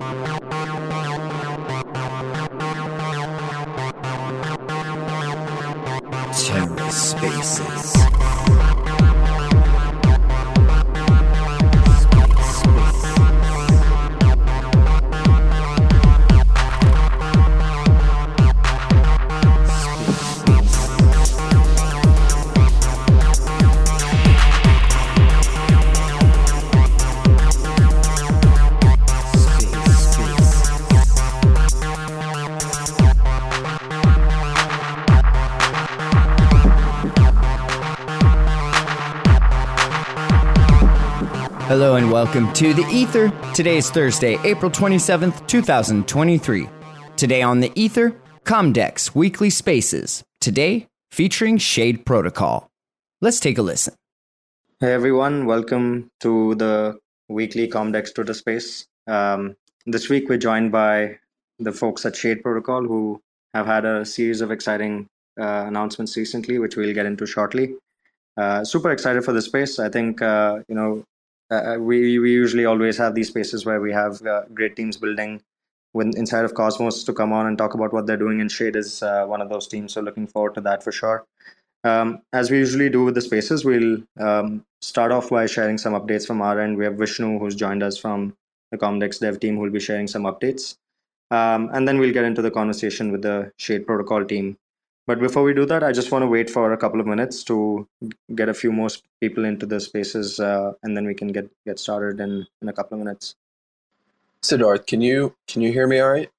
Hello and welcome to The Ether. Today is Thursday, April 27th, 2023. Today on The Ether, Comdex Weekly Spaces. Today, featuring Shade Protocol. Let's take a listen. Hey everyone, welcome to the weekly Comdex Twitter space. Um, this week we're joined by the folks at Shade Protocol who have had a series of exciting uh, announcements recently, which we'll get into shortly. Uh, super excited for the space. I think uh, you know uh, uh, we we usually always have these spaces where we have uh, great teams building when inside of Cosmos to come on and talk about what they're doing. And Shade is uh, one of those teams, so looking forward to that for sure. Um, as we usually do with the spaces, we'll um, start off by sharing some updates from our end. We have Vishnu, who's joined us from the Comdex dev team, who will be sharing some updates. Um, and then we'll get into the conversation with the Shade Protocol team. But before we do that, I just want to wait for a couple of minutes to get a few more people into the spaces, uh, and then we can get get started in in a couple of minutes. Siddharth, can you can you hear me all right?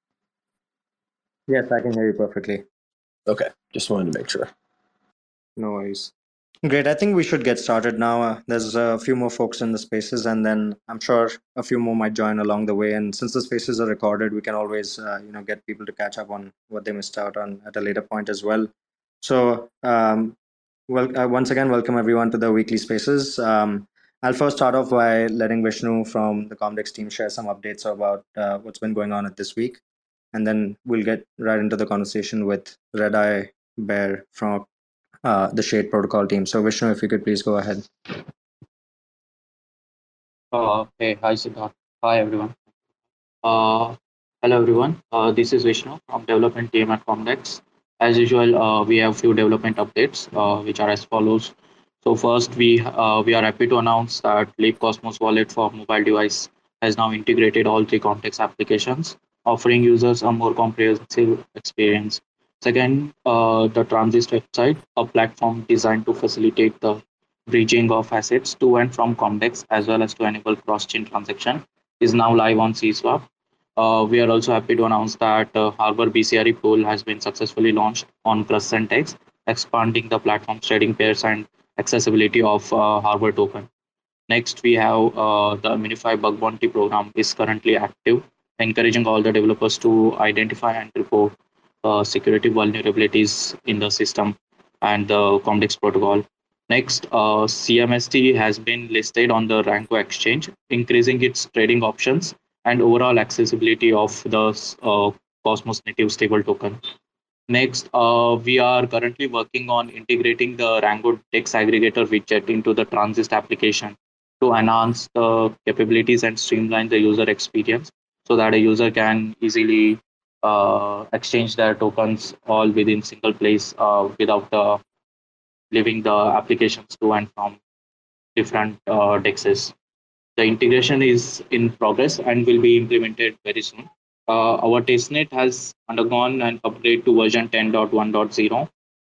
Yes, I can hear you perfectly. Okay, just wanted to make sure. No worries. Great. I think we should get started now. Uh, there's a few more folks in the spaces, and then I'm sure a few more might join along the way. And since the spaces are recorded, we can always, uh, you know, get people to catch up on what they missed out on at a later point as well. So, um, well, uh, once again, welcome everyone to the weekly spaces. Um, I'll first start off by letting Vishnu from the Comdex team share some updates about uh, what's been going on at this week, and then we'll get right into the conversation with Red Eye Bear from uh, the Shade Protocol team. So Vishnu, if you could please go ahead. Uh, hey, hi Siddharth. Hi everyone. Uh, hello everyone. Uh, this is Vishnu from development team at Comdex. As usual, uh, we have few development updates, uh, which are as follows. So first, we uh, we are happy to announce that Leap Cosmos Wallet for mobile device has now integrated all three Comdex applications, offering users a more comprehensive experience Second, uh, the Transit website, a platform designed to facilitate the bridging of assets to and from Comdex as well as to enable cross-chain transaction, is now live on CSwap. Uh, we are also happy to announce that uh, Harbor BCRE pool has been successfully launched on Crescent X, expanding the platform's trading pairs and accessibility of uh, Harbor token. Next, we have uh, the Immunefi Bug Bounty program is currently active, encouraging all the developers to identify and report uh, security vulnerabilities in the system and the Comdex protocol. Next, uh, CMST has been listed on the Rango exchange, increasing its trading options and overall accessibility of the uh, Cosmos native stable token. Next, uh, we are currently working on integrating the Rango DEX aggregator widget into the Transit application to enhance the capabilities and streamline the user experience so that a user can easily uh, exchange their tokens all within single place uh, without uh, leaving the applications to and from different uh, dexes. The integration is in progress and will be implemented very soon. Uh, our testnet has undergone an upgrade to version 10.1.0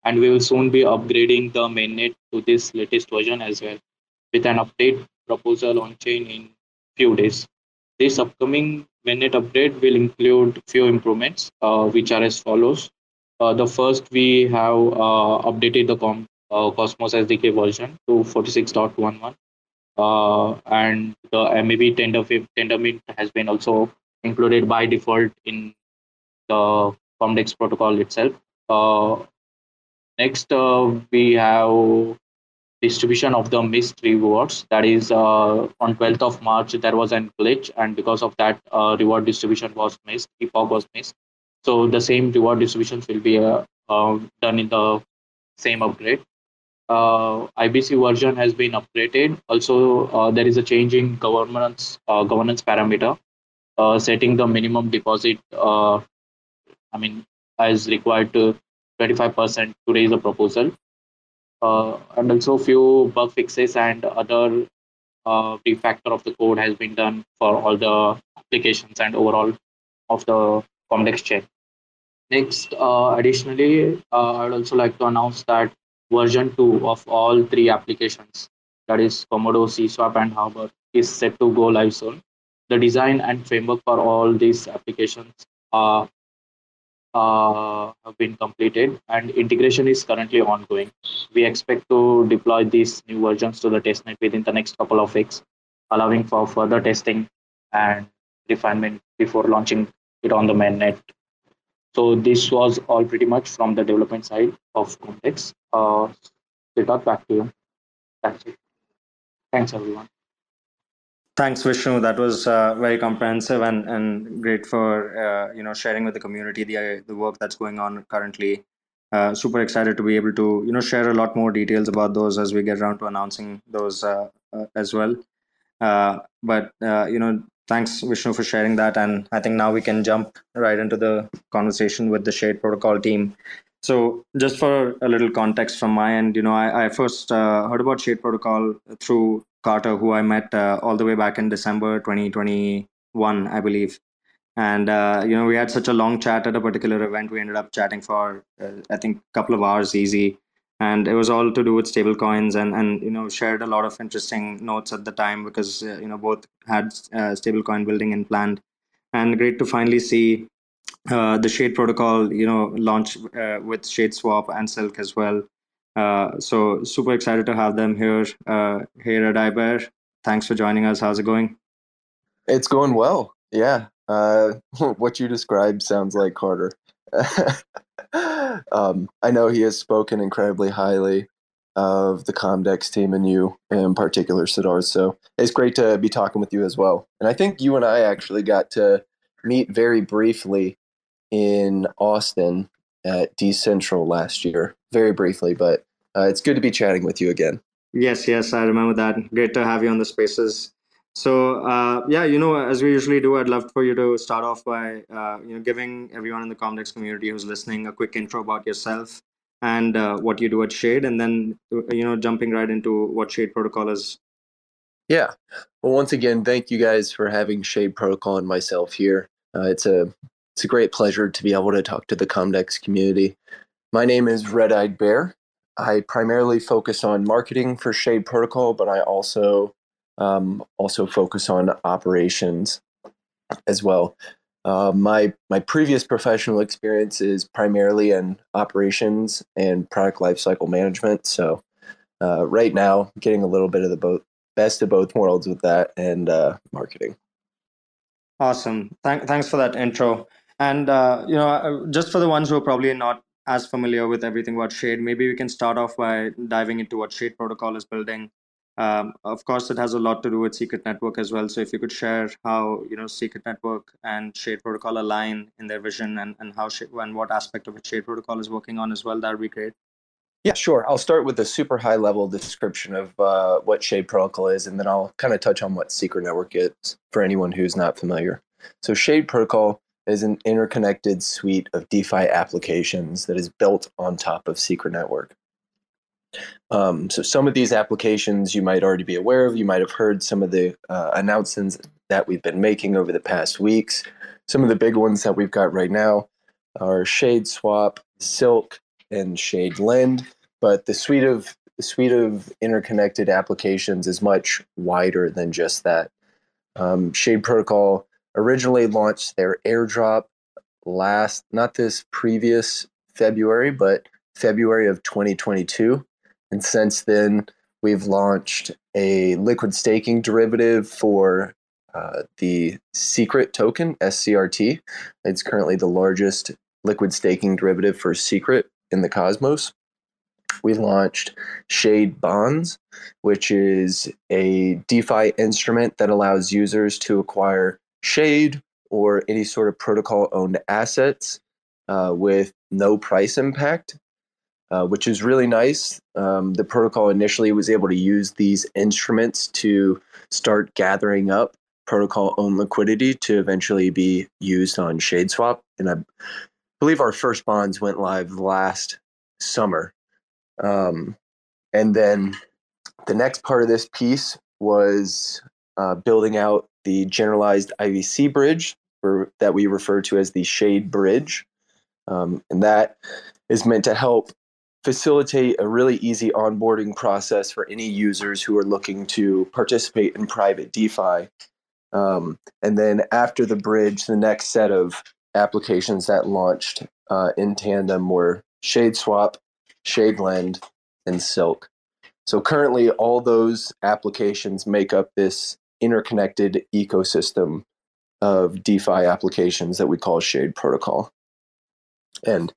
and we will soon be upgrading the mainnet to this latest version as well with an update proposal on chain in few days. This upcoming mainnet update will include few improvements, uh, which are as follows. Uh, the first, we have uh, updated the Com Cosmos SDK version to 46.11. Uh, and the MEV tender, Tendermint has been also included by default in the Comdex protocol itself. Uh, next, uh, we have distribution of the missed rewards. That is, uh, on 12th of March, there was an glitch, and because of that, uh, reward distribution was missed. Epoch was missed. So the same reward distributions will be uh, uh done in the same upgrade. Uh, IBC version has been upgraded. Also, uh, there is a change in governance governance parameter. uh, setting the minimum deposit. Uh, I mean, as required to 25% to raise a proposal, uh, and also few bug fixes and other uh, refactor of the code has been done for all the applications and overall of the Comdex chain. Next, uh, additionally, uh, I would also like to announce that version 2 of all three applications, that is Commodore, CSwap, and Harbor, is set to go live soon. The design and framework for all these applications are uh, have been completed and integration is currently ongoing. We expect to deploy these new versions to the testnet within the next couple of weeks, allowing for further testing and refinement before launching it on the mainnet. So this was all pretty much from the development side of Comdex. Uh, Siddharth, back to you. That's it. Thanks, everyone. Thanks, Vishnu. That was uh, very comprehensive and, and great for uh, you know sharing with the community the the work that's going on currently. Uh, super excited to be able to you know share a lot more details about those as we get around to announcing those uh, uh, as well. But you know, thanks Vishnu for sharing that, and I think now we can jump right into the conversation with the Shade Protocol team. So, just for a little context from my end, you know, I, I first heard about Shade Protocol through Carter, who I met uh, all the way back in December 2021, I believe. And uh, you know, we had such a long chat at a particular event. We ended up chatting for uh, I think a couple of hours easy, and it was all to do with stable coins and and you know shared a lot of interesting notes at the time because uh, you know both had uh, stable coin building in planned, and great to finally see uh, the Shade protocol you know launch with Shade Swap and Silk as well. Uh, so super excited to have them here. Uh, hey, Radai thanks for joining us. How's it going? It's going well. Yeah. Uh, what you described sounds like Carter. um, I know he has spoken incredibly highly of the Comdex team and you in particular, Siddharth. So it's great to be talking with you as well. And I think you and I actually got to meet very briefly in Austin at Decentral last year, very briefly, but uh, it's good to be chatting with you again. Yes, yes, I remember that. Great to have you on the spaces. So, uh, yeah, you know, as we usually do, I'd love for you to start off by, uh, you know, giving everyone in the Comdex community who's listening a quick intro about yourself and uh, what you do at Shade, and then, you know, jumping right into what Shade Protocol is. Yeah. Well, once again, thank you guys for having Shade Protocol and myself here. Uh, it's a it's a great pleasure to be able to talk to the Comdex community. My name is Red Eyed Bear. I primarily focus on marketing for Shade Protocol, but I also um, also focus on operations as well. Uh, my my previous professional experience is primarily in operations and product lifecycle management. So uh, right now, getting a little bit of the both best of both worlds with that and uh, marketing. Awesome. Thank, thanks for that intro. And uh, you know, uh, just for the ones who are probably not as familiar with everything about Shade, maybe we can start off by diving into what Shade Protocol is building. Um, of course, it has a lot to do with Secret Network as well. So if you could share how you know Secret Network and Shade Protocol align in their vision, and and how Shade, and what aspect of Shade Protocol is working on as well, that would be great. Yeah, sure. I'll start with a super high level description of uh, what Shade Protocol is, and then I'll kind of touch on what Secret Network is for anyone who's not familiar. So Shade Protocol is an interconnected suite of DeFi applications that is built on top of Secret Network. Um, so some of these applications you might already be aware of. You might have heard some of the uh, announcements that we've been making over the past weeks. Some of the big ones that we've got right now are Shade Swap, Silk, and Shade Lend. But the suite of the suite of interconnected applications is much wider than just that. Um, Shade Protocol originally launched their airdrop last, not this previous February, but February of 2022. And since then, we've launched a liquid staking derivative for uh, the Secret token, SCRT. It's currently the largest liquid staking derivative for Secret in the cosmos. We launched Shade Bonds, which is a DeFi instrument that allows users to acquire Shade or any sort of protocol owned assets uh, with no price impact, uh, which is really nice. Um, the protocol initially was able to use these instruments to start gathering up protocol owned liquidity to eventually be used on ShadeSwap. And I believe our first bonds went live last summer. Um, and then the next part of this piece was uh, building out the generalized IBC bridge, or that we refer to as the Shade Bridge. Um, and that is meant to help facilitate a really easy onboarding process for any users who are looking to participate in private DeFi. Um, and then after the bridge, the next set of applications that launched uh, in tandem were ShadeSwap, ShadeLend, and Silk. So currently, all those applications make up this interconnected ecosystem of DeFi applications that we call Shade Protocol. And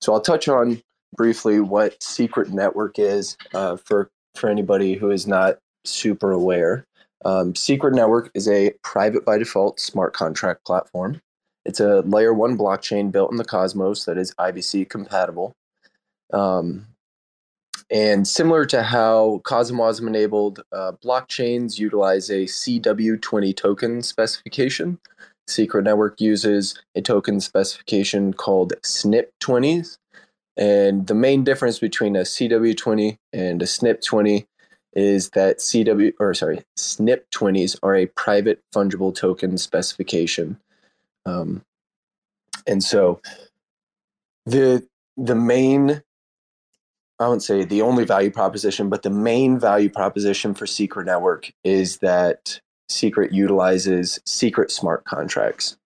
so I'll touch on briefly what Secret Network is uh, for for anybody who is not super aware. Um, Secret Network is a private by default smart contract platform. It's a layer one blockchain built in the Cosmos that is IBC compatible. Um, and similar to how CosmWasm enabled uh, blockchains utilize a CW20 token specification, Secret Network uses a token specification called SNIP20s. And the main difference between a CW20 and a SNIP20 is that CW or sorry, SNIP20s are a private fungible token specification. Um, and so the the main I wouldn't say the only value proposition, but the main value proposition for Secret Network is that Secret utilizes secret smart contracts,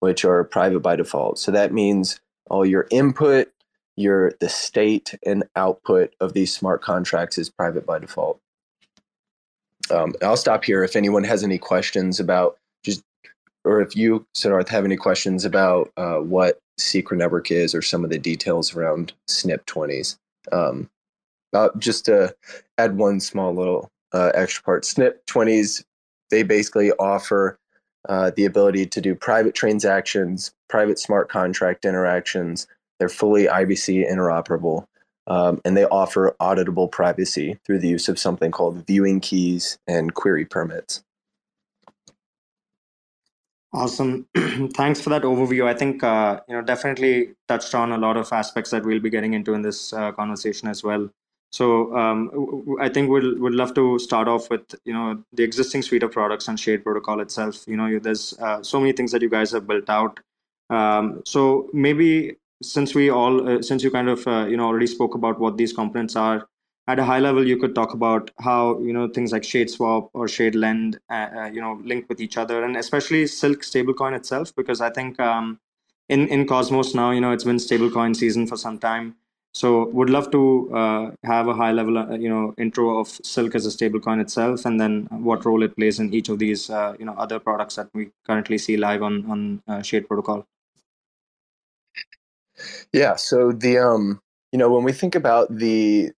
which are private by default. So that means all your input, your the state and output of these smart contracts is private by default. Um, I'll stop here if anyone has any questions about just, or if you, Siddharth, have any questions about uh, what Secret Network is or some of the details around SNIP 20s. Um, uh, just to add one small little uh, extra part, SNIP 20s, they basically offer uh, the ability to do private transactions, private smart contract interactions. They're fully IBC interoperable. Um, and they offer auditable privacy through the use of something called viewing keys and query permits. Awesome. Thanks for that overview. I think uh, you know definitely touched on a lot of aspects that we'll be getting into in this uh, conversation as well. So um, I think we'll would love to start off with you know the existing suite of products and Shade Protocol itself. You know, there's uh, so many things that you guys have built out. Um, so maybe since we all uh, since you kind of uh, you know already spoke about what these components are, at a high level, you could talk about how you know things like Shade Swap or Shade Lend, uh, uh, you know, link with each other, and especially Silk stablecoin itself, because I think um, in in Cosmos now, you know, it's been stablecoin season for some time. So would love to uh, have a high level, uh, you know, intro of Silk as a stablecoin itself, and then what role it plays in each of these, uh, you know, other products that we currently see live on on uh, Shade Protocol. Yeah. So the um, you know, when we think about the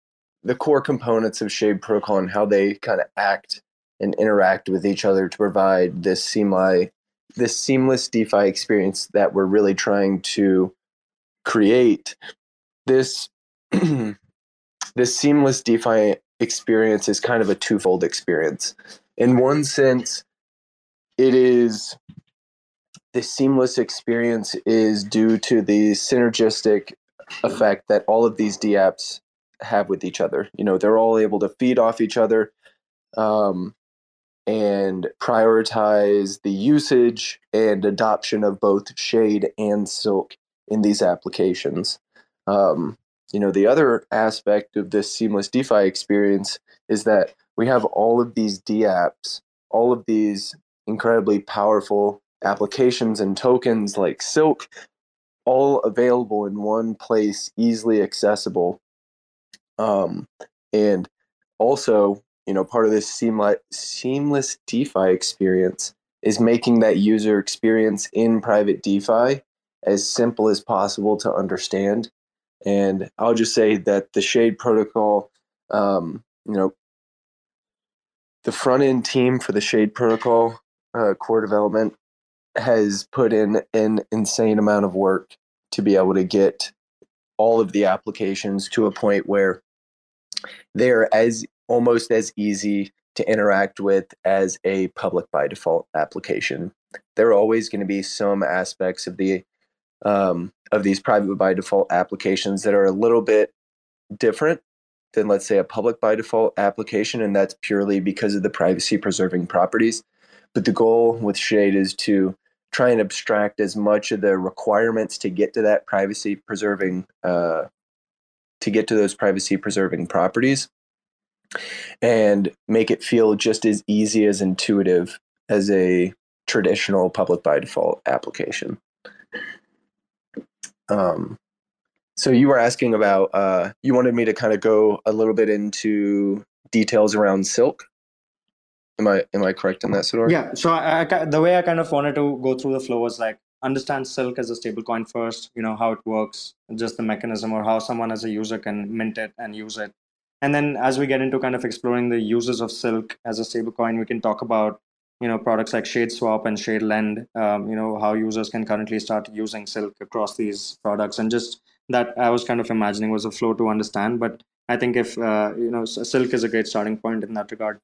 the core components of Shade Protocol and how they kind of act and interact with each other to provide this seamless this seamless DeFi experience that we're really trying to create. This this seamless DeFi experience is kind of a twofold experience. In one sense, it is the seamless experience is due to the synergistic effect that all of these DApps have with each other. You know, they're all able to feed off each other um, and prioritize the usage and adoption of both Shade and Silk in these applications. Um, you know, the other aspect of this seamless DeFi experience is that we have all of these DApps, all of these incredibly powerful applications and tokens like Silk, all available in one place, easily accessible um, and also, you know, part of this seamless, DeFi experience is making that user experience in private DeFi as simple as possible to understand. And I'll just say that the Shade protocol, um, you know, the front end team for the Shade protocol uh, core development has put in an insane amount of work to be able to get all of the applications to a point where they're as almost as easy to interact with as a public by default application. There are always going to be some aspects of the um, of these private by default applications that are a little bit different than let's say a public by default application and that's purely because of the privacy preserving properties but the goal with shade is to try and abstract as much of the requirements to get to that privacy preserving uh, to get to those privacy preserving properties and make it feel just as easy as intuitive as a traditional public by default application. Um, so you were asking about uh, you wanted me to kind of go a little bit into details around silk? Am i am i correct in that sort yeah so I, I, the way i kind of wanted to go through the flow was like understand silk as a stablecoin first you know how it works just the mechanism or how someone as a user can mint it and use it. And then as we get into kind of exploring the uses of silk as a stablecoin we can talk about you know products like shade swap and shade lend um, you know how users can currently start using silk across these products. And just that i was kind of imagining was a flow to understand but i think if uh, you know silk is a great starting point in that regard.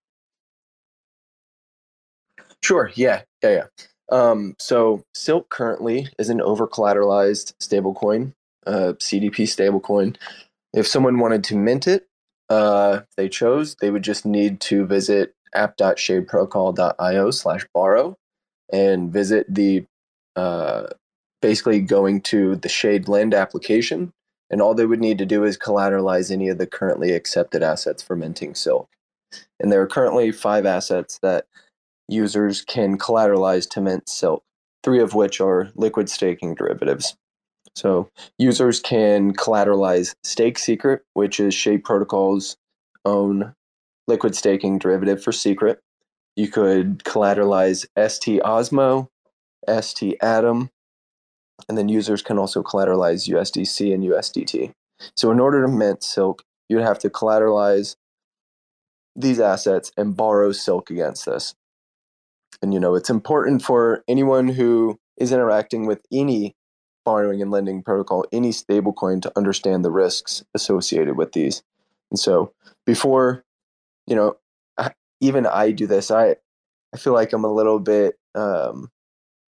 Sure. Yeah. Yeah yeah um, so silk currently is an over collateralized stablecoin uh, cdp stablecoin. If someone wanted to mint it uh, they chose they would just need to visit app.shadeprotocol.io slash borrow and visit the uh, basically going to the shade lend application and all they would need to do is collateralize any of the currently accepted assets for minting silk. And there are currently five assets that users can collateralize to mint silk three of which are liquid staking derivatives so users can collateralize stake secret which is Shade protocol's own liquid staking derivative for secret. You could collateralize ST Osmo, ST Atom, and then users can also collateralize USDC and USDT. So in order to mint Silk, you'd have to collateralize these assets and borrow Silk against this. And you know, it's important for anyone who is interacting with any borrowing and lending protocol, any stablecoin to understand the risks associated with these. And so before you know, I, even I do this. I I feel like I'm a little bit um,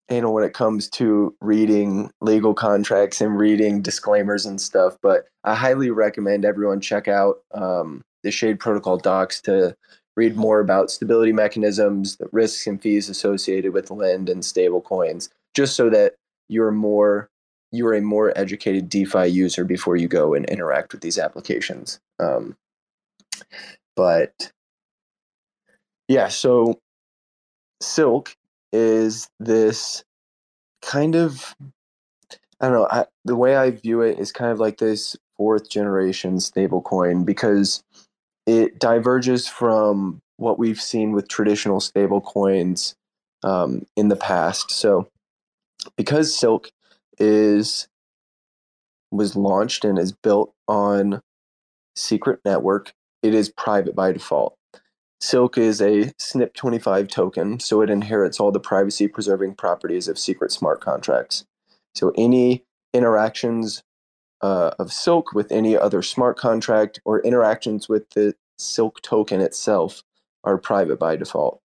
anal when it comes to reading legal contracts and reading disclaimers and stuff. But I highly recommend everyone check out um, the Shade Protocol docs to read more about stability mechanisms, the risks and fees associated with lend and stable coins, just so that you're more you're a more educated DeFi user before you go and interact with these applications. Um, but yeah, so Silk is this kind of I don't know, I, the way I view it is kind of like this fourth generation stablecoin because it diverges from what we've seen with traditional stablecoins um, in the past. So, because Silk is was launched and is built on Secret Network, it is private by default. Silk is a SNIP25 token, so it inherits all the privacy preserving properties of secret smart contracts. So any interactions uh, of Silk with any other smart contract or interactions with the Silk token itself are private by default.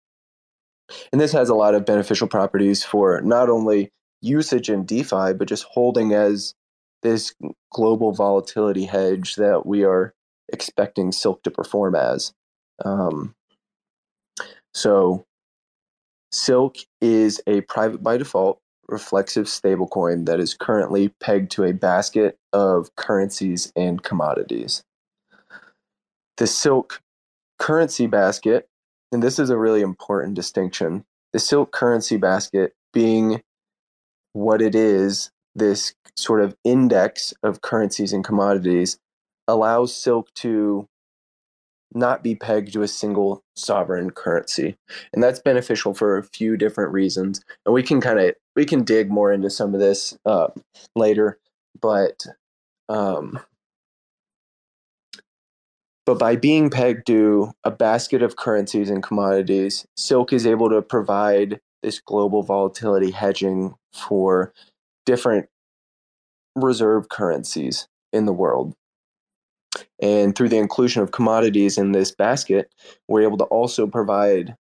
And this has a lot of beneficial properties for not only usage in DeFi, but just holding as this global volatility hedge that we are expecting Silk to perform as. Um, so, Silk is a private by default reflexive stablecoin that is currently pegged to a basket of currencies and commodities. The Silk currency basket, and this is a really important distinction, the Silk currency basket being what it is, this sort of index of currencies and commodities allows Silk to not be pegged to a single sovereign currency. And that's beneficial for a few different reasons. And we can kind of we can dig more into some of this uh, later, but um, but by being pegged to a basket of currencies and commodities, Silk is able to provide this global volatility hedging for different reserve currencies in the world. And through the inclusion of commodities in this basket, we're able to also provide,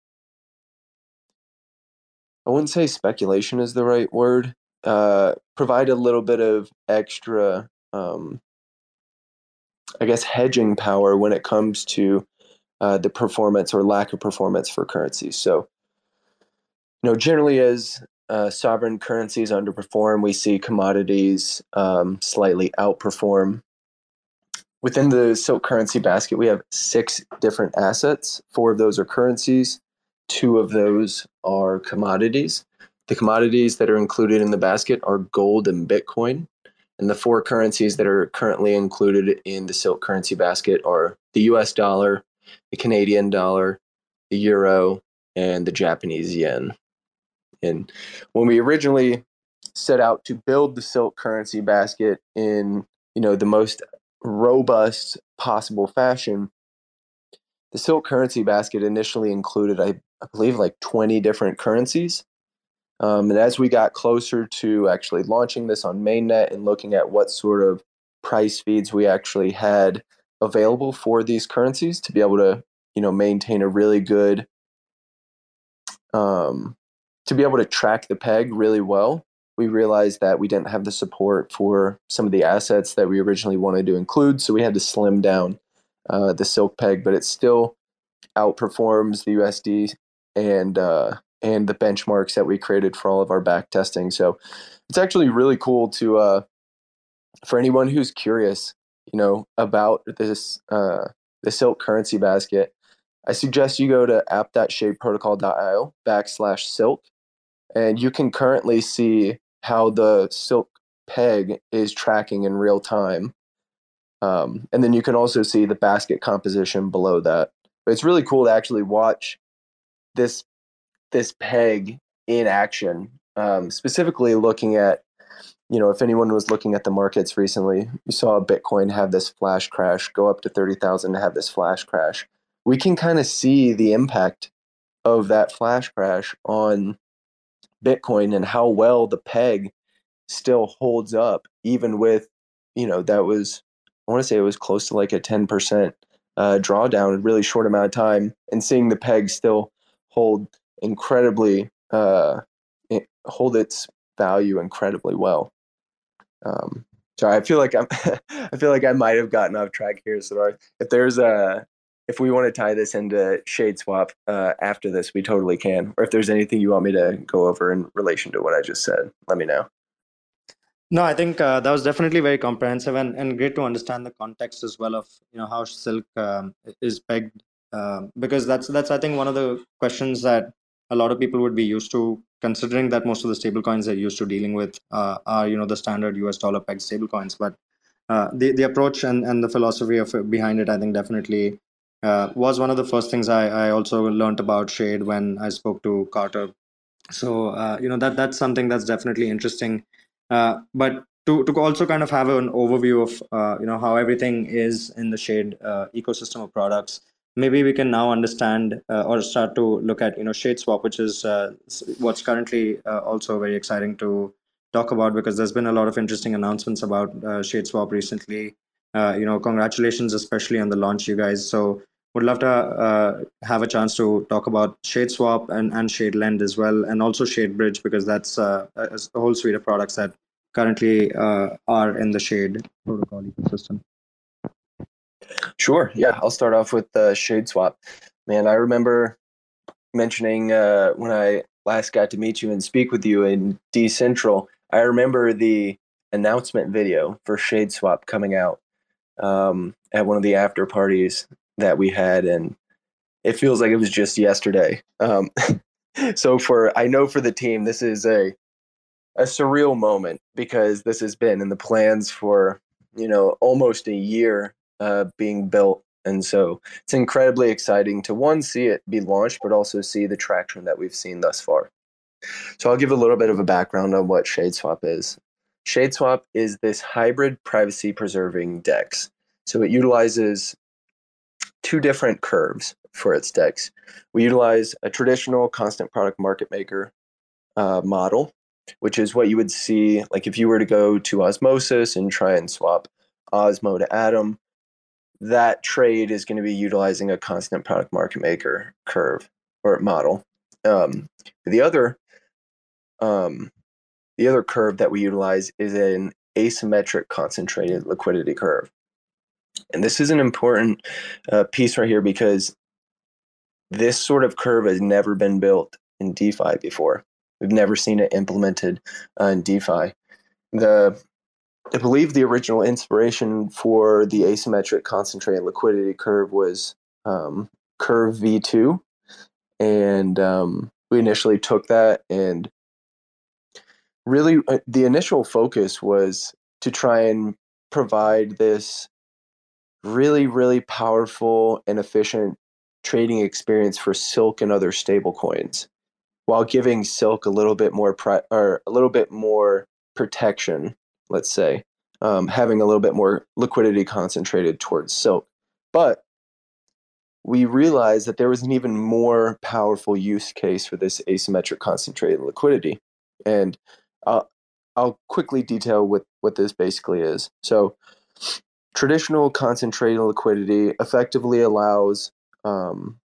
I wouldn't say speculation is the right word, uh, provide a little bit of extra, um, I guess, hedging power when it comes to uh, the performance or lack of performance for currencies. So, you know, generally as uh, sovereign currencies underperform, we see commodities um, slightly outperform. Within the silk currency basket, we have six different assets. Four of those are currencies, two of those are commodities. The commodities that are included in the basket are gold and Bitcoin. And the four currencies that are currently included in the silk currency basket are the US dollar, the Canadian dollar, the euro, and the Japanese yen. And when we originally set out to build the silk currency basket in, you know, the most robust possible fashion, the silk currency basket initially included, I, I believe, like 20 different currencies. Um, and as we got closer to actually launching this on mainnet and looking at what sort of price feeds we actually had available for these currencies to be able to you know maintain a really good um, to be able to track the peg really well we realized that we didn't have the support for some of the assets that we originally wanted to include so we had to slim down uh, the silk peg but it still outperforms the usd and uh, and the benchmarks that we created for all of our back testing. So it's actually really cool to uh, for anyone who's curious you know about this uh, the silk currency basket I suggest you go to app.shadeprotocol.io backslash silk, and you can currently see how the silk peg is tracking in real time. Um, and then you can also see the basket composition below that. But it's really cool to actually watch this this peg in action. Um, specifically, looking at you know if anyone was looking at the markets recently, you saw Bitcoin have this flash crash, go up to thirty thousand to have this flash crash we can kind of see the impact of that flash crash on Bitcoin and how well the peg still holds up, even with, you know, that was, I want to say it was close to like a 10% uh, drawdown in really short amount of time, and seeing the peg still hold incredibly, uh, hold its value incredibly well. Um, sorry, I feel like I'm, I feel like I might have gotten off track here. So if there's a, if we want to tie this into shade swap uh, after this, we totally can. Or if there's anything you want me to go over in relation to what I just said, let me know. No, I think uh, that was definitely very comprehensive and, and great to understand the context as well of you know how silk um, is pegged um, because that's that's I think one of the questions that a lot of people would be used to considering that most of the stablecoins they're used to dealing with uh, are you know the standard US dollar pegged stablecoins, but uh, the the approach and, and the philosophy of behind it I think definitely uh, was one of the first things I, I also learned about Shade when I spoke to Carter. So uh, you know that that's something that's definitely interesting. Uh, but to to also kind of have an overview of uh, you know how everything is in the Shade uh, ecosystem of products, maybe we can now understand or start to look at you know Shade Swap, which is what's currently also very exciting to talk about because there's been a lot of interesting announcements about Shade Swap recently. you know, congratulations, especially on the launch, you guys. So would love to uh, have a chance to talk about Shade Swap and, and Shade Lend as well, and also Shade Bridge because that's uh, a, whole suite of products that currently uh, are in the Shade protocol ecosystem. Sure. Yeah, I'll start off with the Shade Swap. Man, I remember mentioning uh, when I last got to meet you and speak with you in Decentral. I remember the announcement video for Shade Swap coming out um, at one of the after parties that we had, and it feels like it was just yesterday. Um, so for I know for the team, this is a a surreal moment because this has been in the plans for you know almost a year uh, being built, and so it's incredibly exciting to one see it be launched, but also see the traction that we've seen thus far. So I'll give a little bit of a background on what ShadeSwap is. ShadeSwap is this hybrid privacy preserving DEX. So it utilizes two different curves for its DEX. We utilize a traditional constant product market maker uh, model, which is what you would see like if you were to go to Osmosis and try and swap Osmo to Atom. that trade is going to be utilizing a constant product market maker curve or model. Um, the other um, the other curve that we utilize is an asymmetric concentrated liquidity curve. And this is an important uh, piece right here because this sort of curve has never been built in DeFi before. We've never seen it implemented uh, in DeFi. The I believe the original inspiration for the asymmetric concentrated liquidity curve was um, Curve V2, and um, we initially took that and really uh, the initial focus was to try and provide this really really powerful and efficient trading experience for silk and other stable coins while giving silk a little bit more pri- or a little bit more protection let's say um, having a little bit more liquidity concentrated towards silk but we realized that there was an even more powerful use case for this asymmetric concentrated liquidity and uh, I'll quickly detail what, what this basically is. So, traditional concentrated liquidity effectively allows um,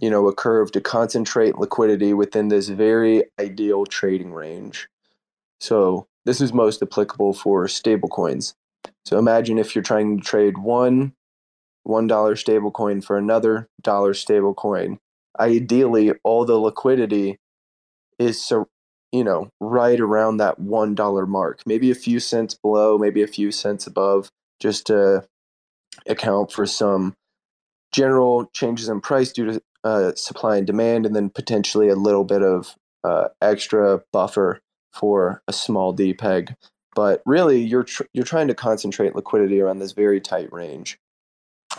you know a curve to concentrate liquidity within this very ideal trading range. So this is most applicable for stablecoins. So imagine if you're trying to trade one one dollar stablecoin for another dollar stablecoin. Ideally, all the liquidity is sur- you know, right around that one dollar mark, maybe a few cents below, maybe a few cents above, just to account for some general changes in price due to uh, supply and demand, and then potentially a little bit of uh, extra buffer for a small DPEG. But really, you're tr- you're trying to concentrate liquidity around this very tight range,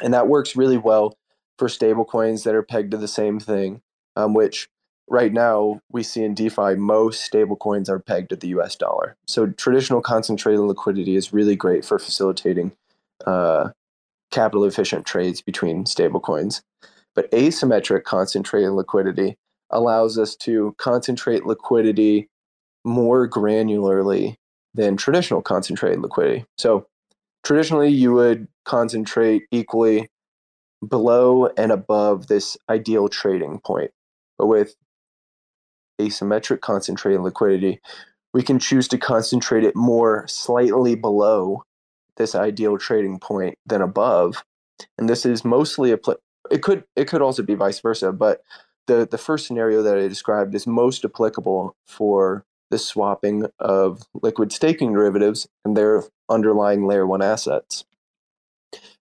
and that works really well for stable coins that are pegged to the same thing, um, which right now we see in DeFi most stablecoins are pegged to the US dollar. So traditional concentrated liquidity is really great for facilitating uh, capital efficient trades between stablecoins. But asymmetric concentrated liquidity allows us to concentrate liquidity more granularly than traditional concentrated liquidity. So traditionally you would concentrate equally below and above this ideal trading point. But with asymmetric concentrated liquidity, we can choose to concentrate it more slightly below this ideal trading point than above. And this is mostly a it could it could also be vice versa, but the the first scenario that I described is most applicable for the swapping of liquid staking derivatives and their underlying layer 1 assets.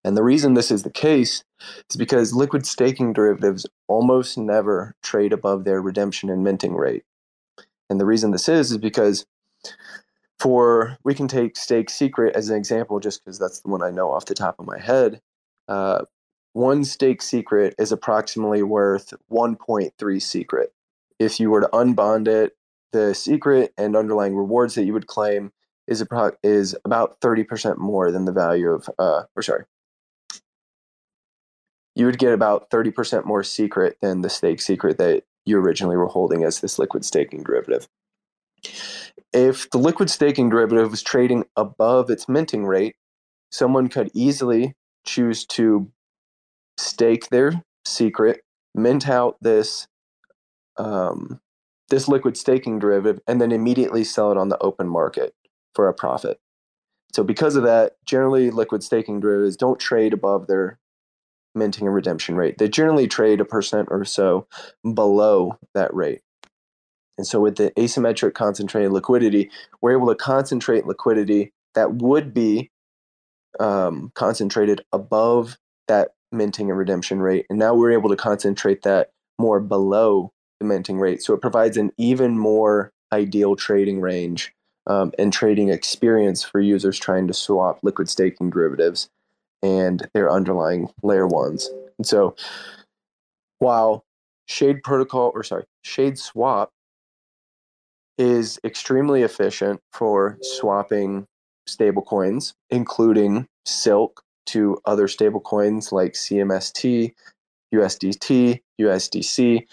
And the reason this is the case is because liquid staking derivatives almost never trade above their redemption and minting rate. And the reason this is is because for we can take stake secret as an example just because that's the one I know off the top of my head. Uh, one stake secret is approximately worth 1.3 secret. If you were to unbond it, the secret and underlying rewards that you would claim is, appro- is about 30% more than the value of, uh, or sorry, you would get about 30% more secret than the stake secret that you originally were holding as this liquid staking derivative. If the liquid staking derivative was trading above its minting rate, someone could easily choose to stake their secret, mint out this um, this liquid staking derivative, and then immediately sell it on the open market for a profit. So because of that, generally liquid staking derivatives don't trade above their minting and redemption rate. They generally trade a percent or so below that rate. And so with the asymmetric concentrated liquidity, we're able to concentrate liquidity that would be um, concentrated above that minting and redemption rate. And now we're able to concentrate that more below the minting rate. So it provides an even more ideal trading range um, and trading experience for users trying to swap liquid staking derivatives and their underlying layer ones. And so while Shade Protocol, or sorry, Shade Swap is extremely efficient for swapping stablecoins, including Silk to other stablecoins like CMST, USDT, USDC.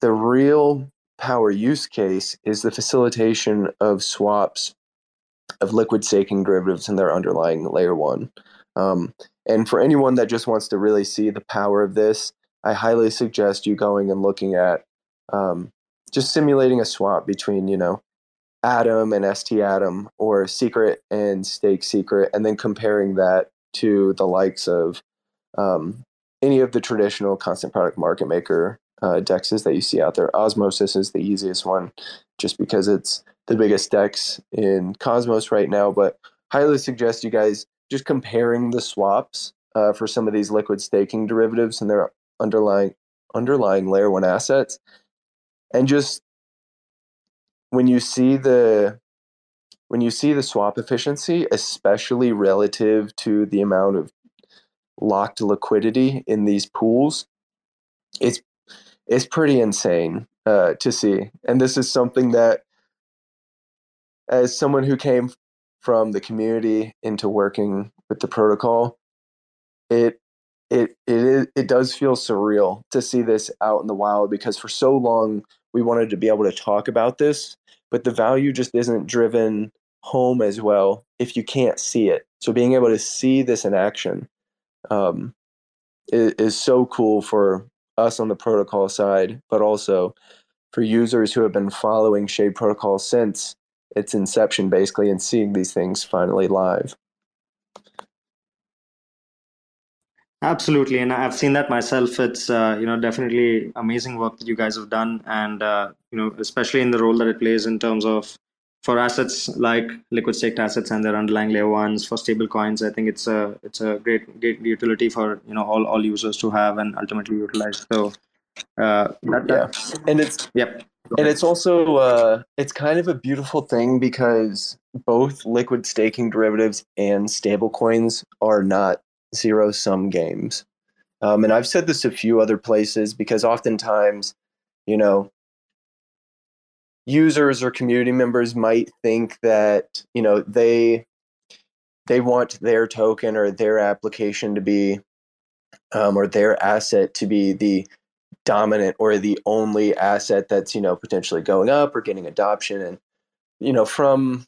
The real power use case is the facilitation of swaps of liquid staking derivatives in their underlying layer one. Um, And for anyone that just wants to really see the power of this, I highly suggest you going and looking at um, just simulating a swap between, you know, Atom and ST Atom or Secret and Stake Secret, and then comparing that to the likes of um, any of the traditional constant product market maker uh, dexes that you see out there. Osmosis is the easiest one just because it's the biggest dex in Cosmos right now, but highly suggest you guys just comparing the swaps uh, for some of these liquid staking derivatives and their underlying underlying layer one assets. And just when you see the when you see the swap efficiency especially relative to the amount of locked liquidity in these pools it's it's pretty insane uh, to see. And this is something that as someone who came from the community into working with the protocol it it it it does feel surreal to see this out in the wild because for so long we wanted to be able to talk about this, but the value just isn't driven home as well if you can't see it. So being able to see this in action um, is, is so cool for us on the protocol side, but also for users who have been following Shade Protocol since its inception, basically, and seeing these things finally live. Absolutely, and I've seen that myself. It's uh, you know definitely amazing work that you guys have done, and uh, you know especially in the role that it plays in terms of for assets like liquid staked assets and their underlying layer ones for stable coins. I think it's a it's a great great utility for you know all all users to have and ultimately utilize. So uh, that, yeah, and it's yep. And it's also uh, it's kind of a beautiful thing because both liquid staking derivatives and stable coins are not zero sum games. Um, and I've said this a few other places because oftentimes, you know, users or community members might think that you know they they want their token or their application to be um, or their asset to be the dominant or the only asset that's you know potentially going up or getting adoption and you know from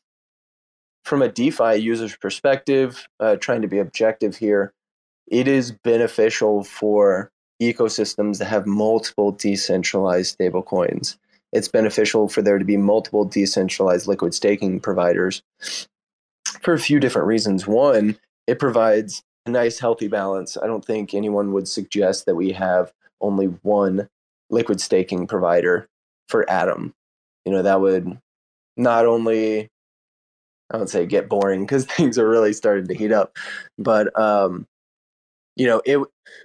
from a defi user's perspective uh, trying to be objective here it is beneficial for ecosystems that have multiple decentralized stablecoins. It's beneficial for there to be multiple decentralized liquid staking providers for a few different reasons. One, it provides a nice, healthy balance. I don't think anyone would suggest that we have only one liquid staking provider for Atom. You know, that would not only, I would say, get boring because things are really starting to heat up, but um, you know it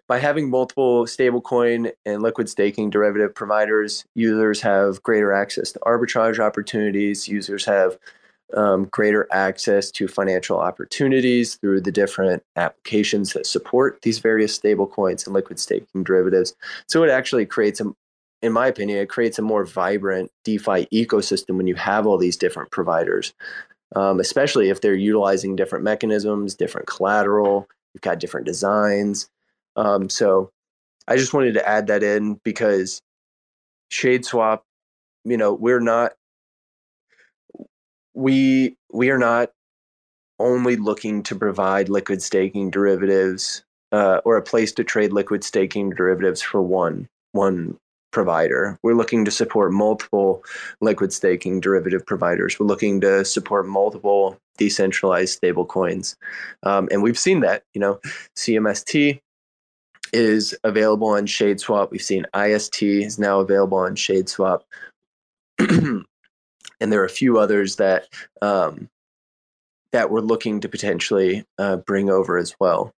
by having multiple stablecoin and liquid staking derivative providers users have greater access to arbitrage opportunities users have um, greater access to financial opportunities through the different applications that support these various stablecoins and liquid staking derivatives so it actually creates a in my opinion it creates a more vibrant defi ecosystem when you have all these different providers um, especially if they're utilizing different mechanisms different collateral You've got different designs. Um, so I just wanted to add that in because Shade Swap, you know, we're not we we are not only looking to provide liquid staking derivatives uh, or a place to trade liquid staking derivatives for one one provider. We're looking to support multiple liquid staking derivative providers. We're looking to support multiple decentralized stable coins. Um, and we've seen that, you know, CMST is available on ShadeSwap. We've seen IST is now available on ShadeSwap. and there are a few others that um, that we're looking to potentially uh, bring over as well.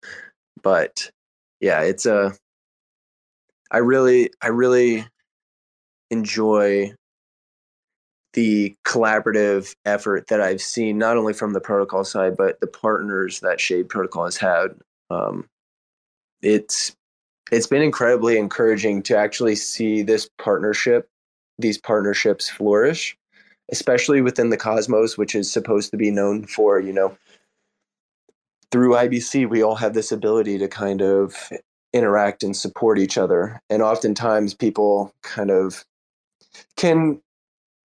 But yeah, it's a I really, I really enjoy the collaborative effort that I've seen, not only from the protocol side, but the partners that Shade Protocol has had. Um, it's it's been incredibly encouraging to actually see this partnership, these partnerships flourish, especially within the Cosmos, which is supposed to be known for, you know, through IBC, we all have this ability to kind of interact and support each other. And oftentimes people kind of can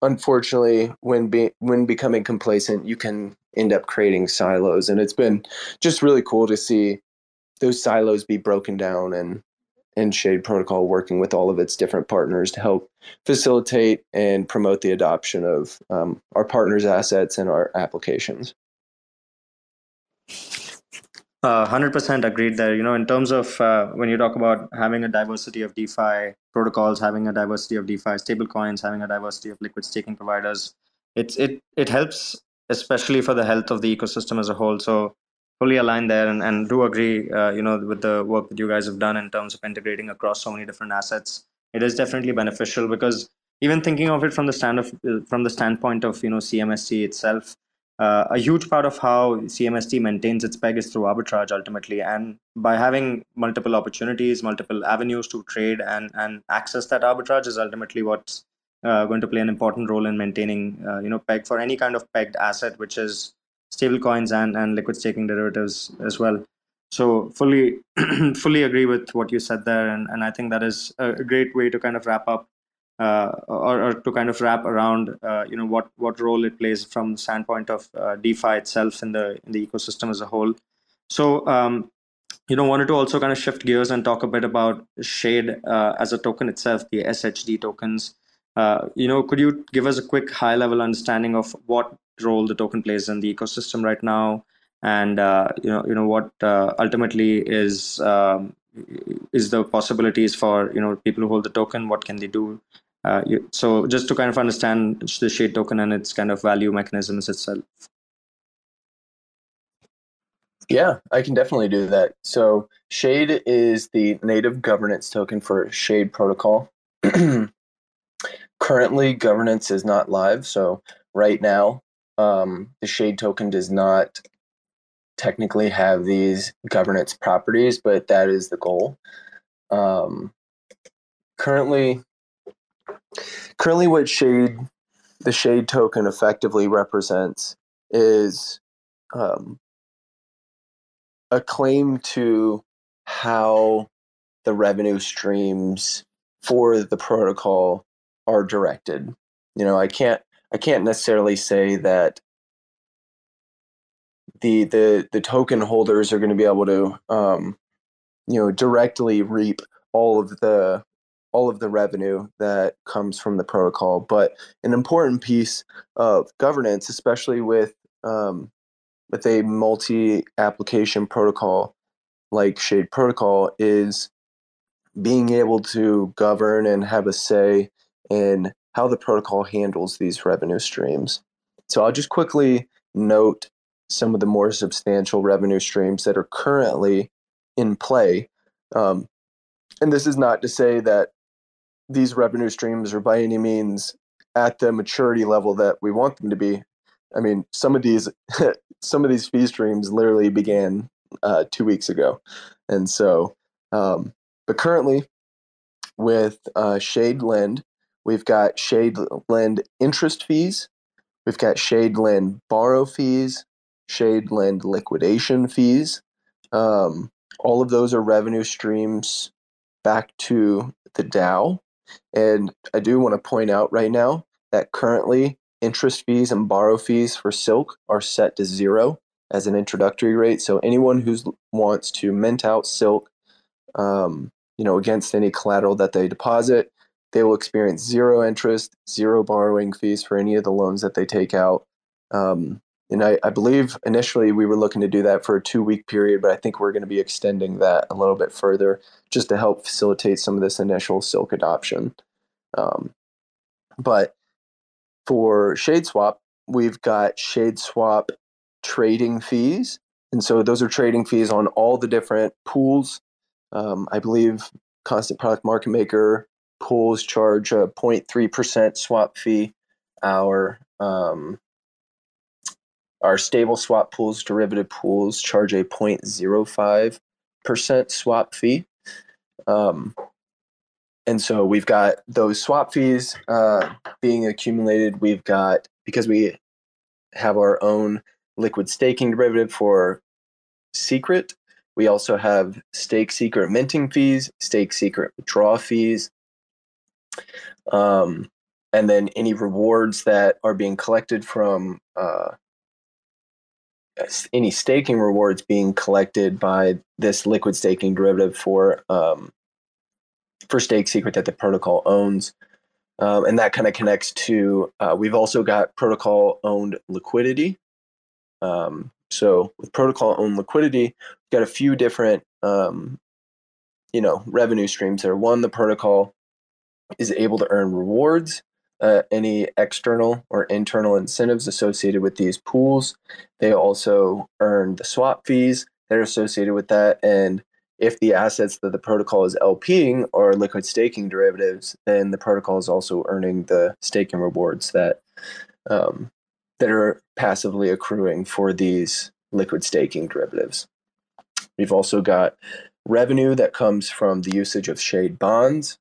unfortunately when be, when becoming complacent you can end up creating silos and it's been just really cool to see those silos be broken down and and Shade Protocol working with all of its different partners to help facilitate and promote the adoption of um, our partners' assets and our applications. Uh, 100% agreed there. You know, in terms of uh, when you talk about having a diversity of DeFi protocols, having a diversity of DeFi stablecoins, having a diversity of liquid staking providers, it's it it helps especially for the health of the ecosystem as a whole. So fully aligned there, and, and do agree. Uh, you know, with the work that you guys have done in terms of integrating across so many different assets, it is definitely beneficial because even thinking of it from the stand of from the standpoint of you know CMST itself uh, a huge part of how CMST maintains its peg is through arbitrage ultimately. And by having multiple opportunities, multiple avenues to trade and, and access that arbitrage is ultimately what's uh, going to play an important role in maintaining, uh, you know, peg for any kind of pegged asset, which is stablecoins and, and liquid staking derivatives as well. So fully, fully agree with what you said there, and, and I think that is a great way to kind of wrap up uh, or, or, to kind of wrap around uh, you know what what role it plays from the standpoint of uh, DeFi itself in the in the ecosystem as a whole. So um, you know wanted to also kind of shift gears and talk a bit about Shade uh, as a token itself, the SHD tokens. Uh, you know, could you give us a quick high level understanding of what role the token plays in the ecosystem right now, and uh, you know you know what ultimately is um, is the possibilities for you know people who hold the token what can they do uh, you, so just to kind of understand the shade token and its kind of value mechanisms itself. Yeah, I can definitely do that. So Shade is the native governance token for Shade Protocol. Currently, governance is not live. So right now, um, the Shade token does not technically have these governance properties, but that is the goal. Um, currently, currently what shade the shade token effectively represents is um, a claim to how the revenue streams for the protocol are directed you know i can't i can't necessarily say that the the the token holders are going to be able to um, you know directly reap all of the all of the revenue that comes from the protocol. But an important piece of governance, especially with um, with a multi-application protocol like Shade Protocol, is being able to govern and have a say in how the protocol handles these revenue streams. So I'll just quickly note some of the more substantial revenue streams that are currently in play. Um, and this is not to say that these revenue streams are by any means at the maturity level that we want them to be. I mean, some of these some of these fee streams literally began uh, two weeks ago, and so um, but currently with uh, Shade Lend, we've got Shade Lend interest fees, we've got Shade Lend borrow fees, Shade Lend liquidation fees. Um, all of those are revenue streams back to the DAO. And I do want to point out right now that currently interest fees and borrow fees for Silk are set to zero as an introductory rate. So anyone who wants to mint out Silk, um, you know, against any collateral that they deposit, they will experience zero interest, zero borrowing fees for any of the loans that they take out. Um, and I, I, believe initially we were looking to do that for a two week period, but I think we're going to be extending that a little bit further just to help facilitate some of this initial Silk adoption. Um, but for ShadeSwap, we've got ShadeSwap trading fees. And so those are trading fees on all the different pools. Um, I believe Constant Product Market Maker pools charge a 0.3% swap fee. Our um, our stable swap pools, derivative pools charge a 0.05% swap fee. Um, and so we've got those swap fees uh, being accumulated. We've got, because we have our own liquid staking derivative for secret, we also have stake secret minting fees, stake secret withdrawal fees. Um, and then any rewards that are being collected from uh, any staking rewards being collected by this liquid staking derivative for um, for stake secret that the protocol owns. Um, and that kind of connects to uh, we've also got protocol owned liquidity. Um, so with protocol owned liquidity, we've got a few different um, you know revenue streams there. One, the protocol is able to earn rewards, uh, any external or internal incentives associated with these pools. They also earn the swap fees that are associated with that, and if the assets that the protocol is LPing are liquid staking derivatives, then the protocol is also earning the staking rewards that um, that are passively accruing for these liquid staking derivatives. We've also got revenue that comes from the usage of shade bonds.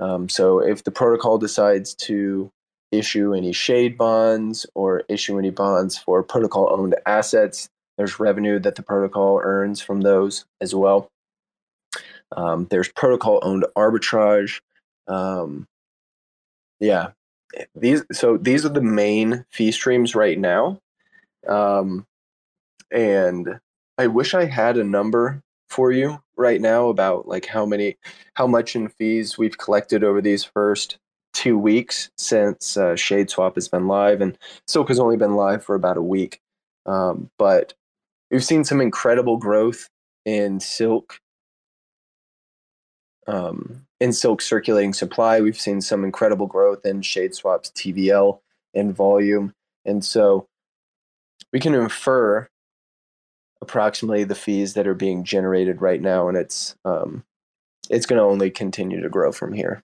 Um, so if the protocol decides to issue any shade bonds or issue any bonds for protocol owned assets, there's revenue that the protocol earns from those as well. Um, there's protocol owned arbitrage. Um, yeah, these so these are the main fee streams right now. Um, and I wish I had a number for you right now about like how many, how much in fees we've collected over these first two weeks since uh, Shade Swap has been live, and Silk has only been live for about a week. Um, but we've seen some incredible growth in Silk um, in Silk circulating supply. We've seen some incredible growth in Shade Swap's TVL and volume. And so we can infer approximately the fees that are being generated right now, and it's um, it's going to only continue to grow from here.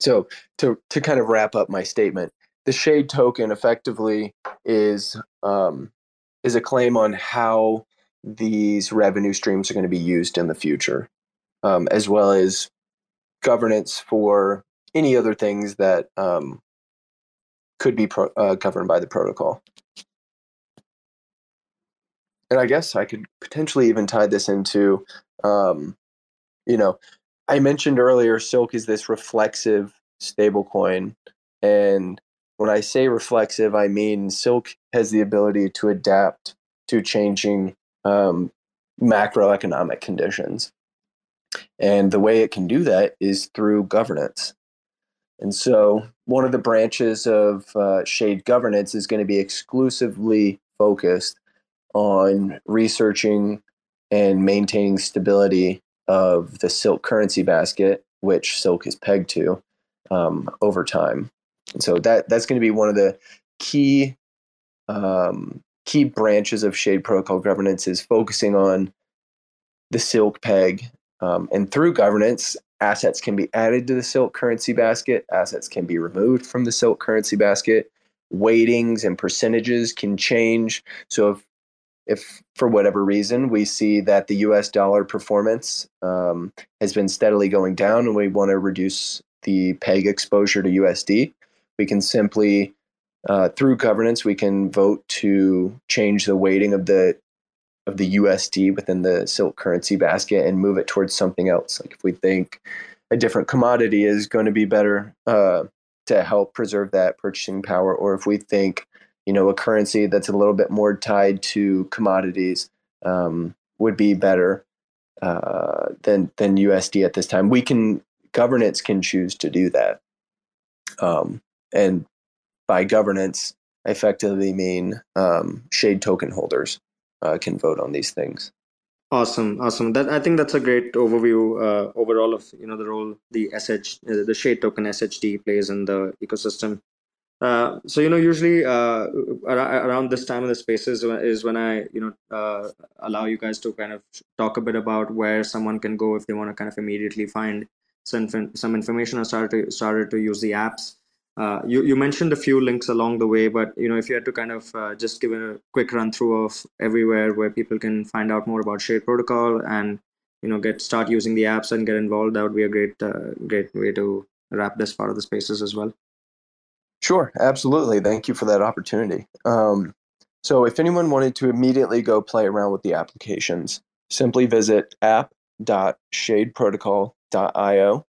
So to to kind of wrap up my statement, the Shade token effectively is um, is a claim on how these revenue streams are going to be used in the future um, as well as governance for any other things that um, could be pro- uh, governed by the protocol. And I guess I could potentially even tie this into, um, you know, I mentioned earlier Silk is this reflexive stablecoin. And when I say reflexive, I mean Silk has the ability to adapt to changing um, macroeconomic conditions. And the way it can do that is through governance. And so, one of the branches of uh, Shade governance is going to be exclusively focused on researching and maintaining stability of the Silk currency basket, which Silk is pegged to um, over time. And so that that's going to be one of the key um, key branches of Shade Protocol governance is focusing on the Silk peg um, and through governance, assets can be added to the Silk currency basket, assets can be removed from the Silk currency basket, weightings and percentages can change. So if if for whatever reason we see that the US dollar performance um, has been steadily going down and we want to reduce the peg exposure to USD, we can simply, uh, through governance, we can vote to change the weighting of the of the USD within the silk currency basket and move it towards something else. Like if we think a different commodity is going to be better uh, to help preserve that purchasing power, or if we think you know a currency that's a little bit more tied to commodities um, would be better uh, than than USD at this time. We can governance can choose to do that, um, and by governance, I effectively mean um, shade token holders uh, can vote on these things. Awesome, awesome. That I think that's a great overview uh, overall of you know the role the SH uh, the shade token SHD plays in the ecosystem. Uh, so you know usually uh, around this time in the spaces is when I you know uh, allow you guys to kind of talk a bit about where someone can go if they want to kind of immediately find some some information or started to started to use the apps. Uh, you, you mentioned a few links along the way, but you know if you had to kind of uh, just give a quick run through of everywhere where people can find out more about Shade Protocol and you know get start using the apps and get involved, that would be a great uh, great way to wrap this part of the spaces as well. Sure, absolutely. Thank you for that opportunity. Um, so if anyone wanted to immediately go play around with the applications, simply visit app.shadeprotocol.io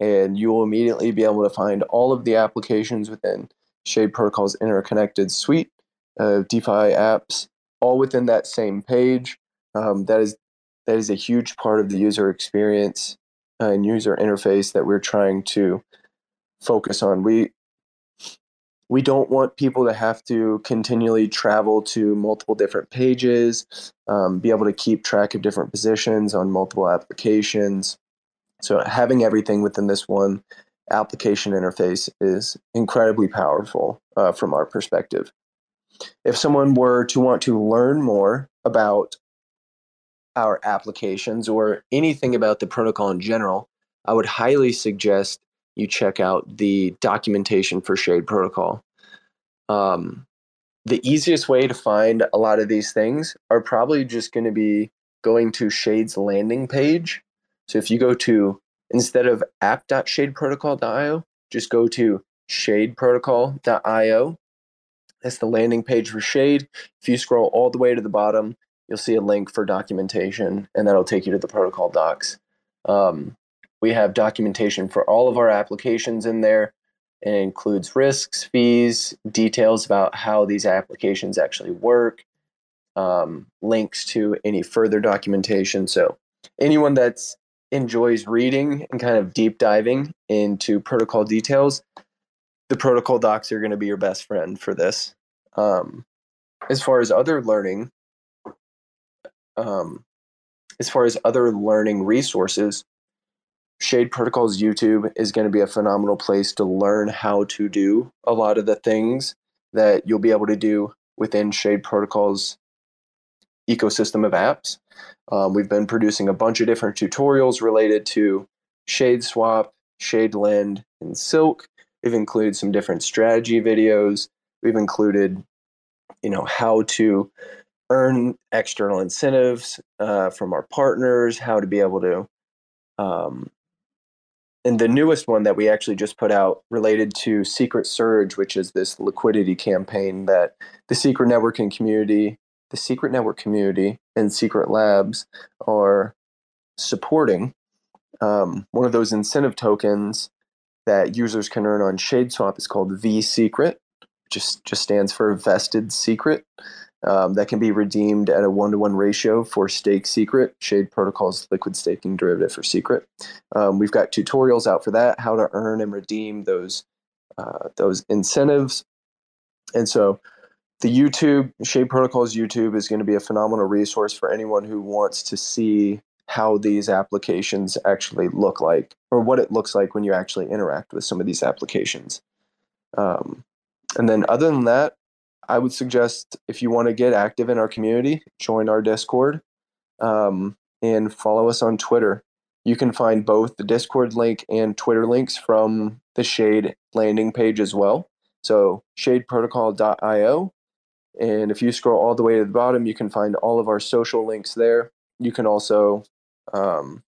and you will immediately be able to find all of the applications within Shade Protocol's interconnected suite. of DeFi apps, all within that same page. Um, that is that is a huge part of the user experience and user interface that we're trying to focus on. We we don't want people to have to continually travel to multiple different pages, um, be able to keep track of different positions on multiple applications. So having everything within this one application interface is incredibly powerful uh, from our perspective. If someone were to want to learn more about our applications or anything about the protocol in general, I would highly suggest you check out the documentation for Shade Protocol. Um, the easiest way to find a lot of these things are probably just going to be going to Shade's landing page. So if you go to, instead of app.shadeprotocol.io, just go to shadeprotocol.io. That's the landing page for Shade. If you scroll all the way to the bottom, you'll see a link for documentation, and that'll take you to the protocol docs. Um, we have documentation for all of our applications in there. It includes risks, fees, details about how these applications actually work, um, links to any further documentation. So, anyone that enjoys reading and kind of deep diving into protocol details, the protocol docs are going to be your best friend for this. Um, as far as other learning, um, as far as other learning resources, Shade Protocol's YouTube is going to be a phenomenal place to learn how to do a lot of the things that you'll be able to do within Shade Protocol's ecosystem of apps. Um, we've been producing a bunch of different tutorials related to Shade Swap, Shade Lend, and Silk. We've included some different strategy videos. We've included, you know, how to earn external incentives uh, from our partners, how to be able to um, and the newest one that we actually just put out related to Secret Surge, which is this liquidity campaign that the Secret Networking community, the Secret Network community, and Secret Labs are supporting. Um, one of those incentive tokens that users can earn on ShadeSwap is called V Secret, just just stands for vested secret um, that can be redeemed at a one to one ratio for Stake Secret, Shade Protocol's liquid staking derivative for Secret. Um, we've got tutorials out for that, how to earn and redeem those uh, those incentives. And so, the YouTube Shade Protocol's YouTube is going to be a phenomenal resource for anyone who wants to see how these applications actually look like, or what it looks like when you actually interact with some of these applications. Um, and then, other than that, I would suggest if you want to get active in our community, join our Discord um, and follow us on Twitter. You can find both the Discord link and Twitter links from the Shade landing page as well. So, shadeprotocol.io. And if you scroll all the way to the bottom, you can find all of our social links there. You can also um,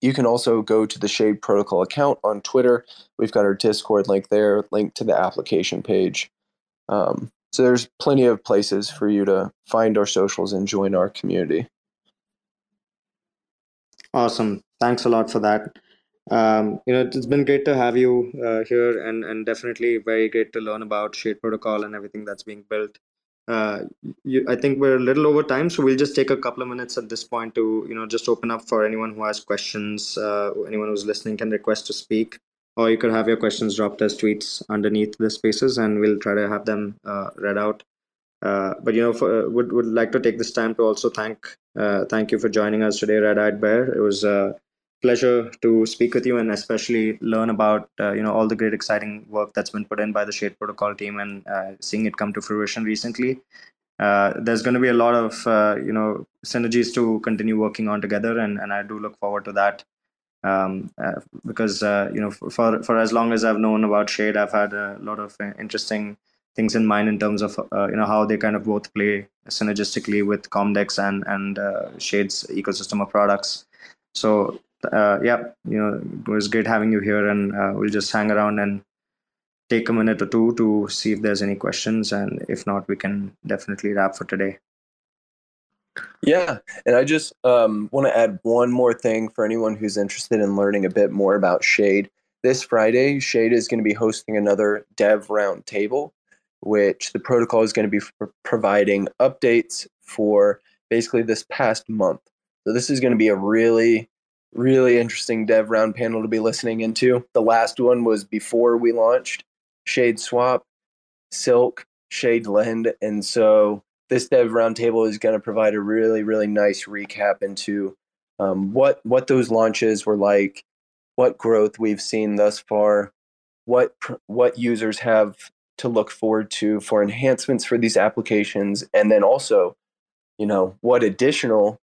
you can also go to the Shade Protocol account on Twitter. We've got our Discord link there, link to the application page. Um, so there's plenty of places for you to find our socials and join our community. Awesome. Thanks a lot for that. Um, you know, it's been great to have you uh, here and, and definitely very great to learn about Shade Protocol and everything that's being built. Uh, you, I think we're a little over time, so we'll just take a couple of minutes at this point to, you know, just open up for anyone who has questions. Uh, anyone who's listening can request to speak or you could have your questions dropped as tweets underneath the spaces and we'll try to have them uh, read out. Uh, but you know for, uh, would would like to take this time to also thank uh, thank you for joining us today red eyed bear. It was a pleasure to speak with you and especially learn about uh, you know all the great exciting work that's been put in by the shade protocol team and uh, seeing it come to fruition recently. There's going to be a lot of you know synergies to continue working on together and, and i do look forward to that um, uh, because uh, you know for for as long as I've known about Shade, I've had a lot of uh, interesting things in mind in terms of uh, you know how they kind of both play synergistically with Comdex and and uh, Shade's ecosystem of products. So uh, yeah, you know it was great having you here, and we'll just hang around and take a minute or two to see if there's any questions, and if not, we can definitely wrap for today. Yeah, and I just um, want to add one more thing for anyone who's interested in learning a bit more about Shade. This Friday, Shade is going to be hosting another Dev Roundtable, which the protocol is going to be providing updates for basically this past month. So this is going to be a really, really interesting dev round panel to be listening into. The last one was before we launched Shade Swap, Silk, Shade Lend, and so this dev roundtable is going to provide a really, really nice recap into um, what what those launches were like, what growth we've seen thus far, what what users have to look forward to for enhancements for these applications, and then also, you know, what additional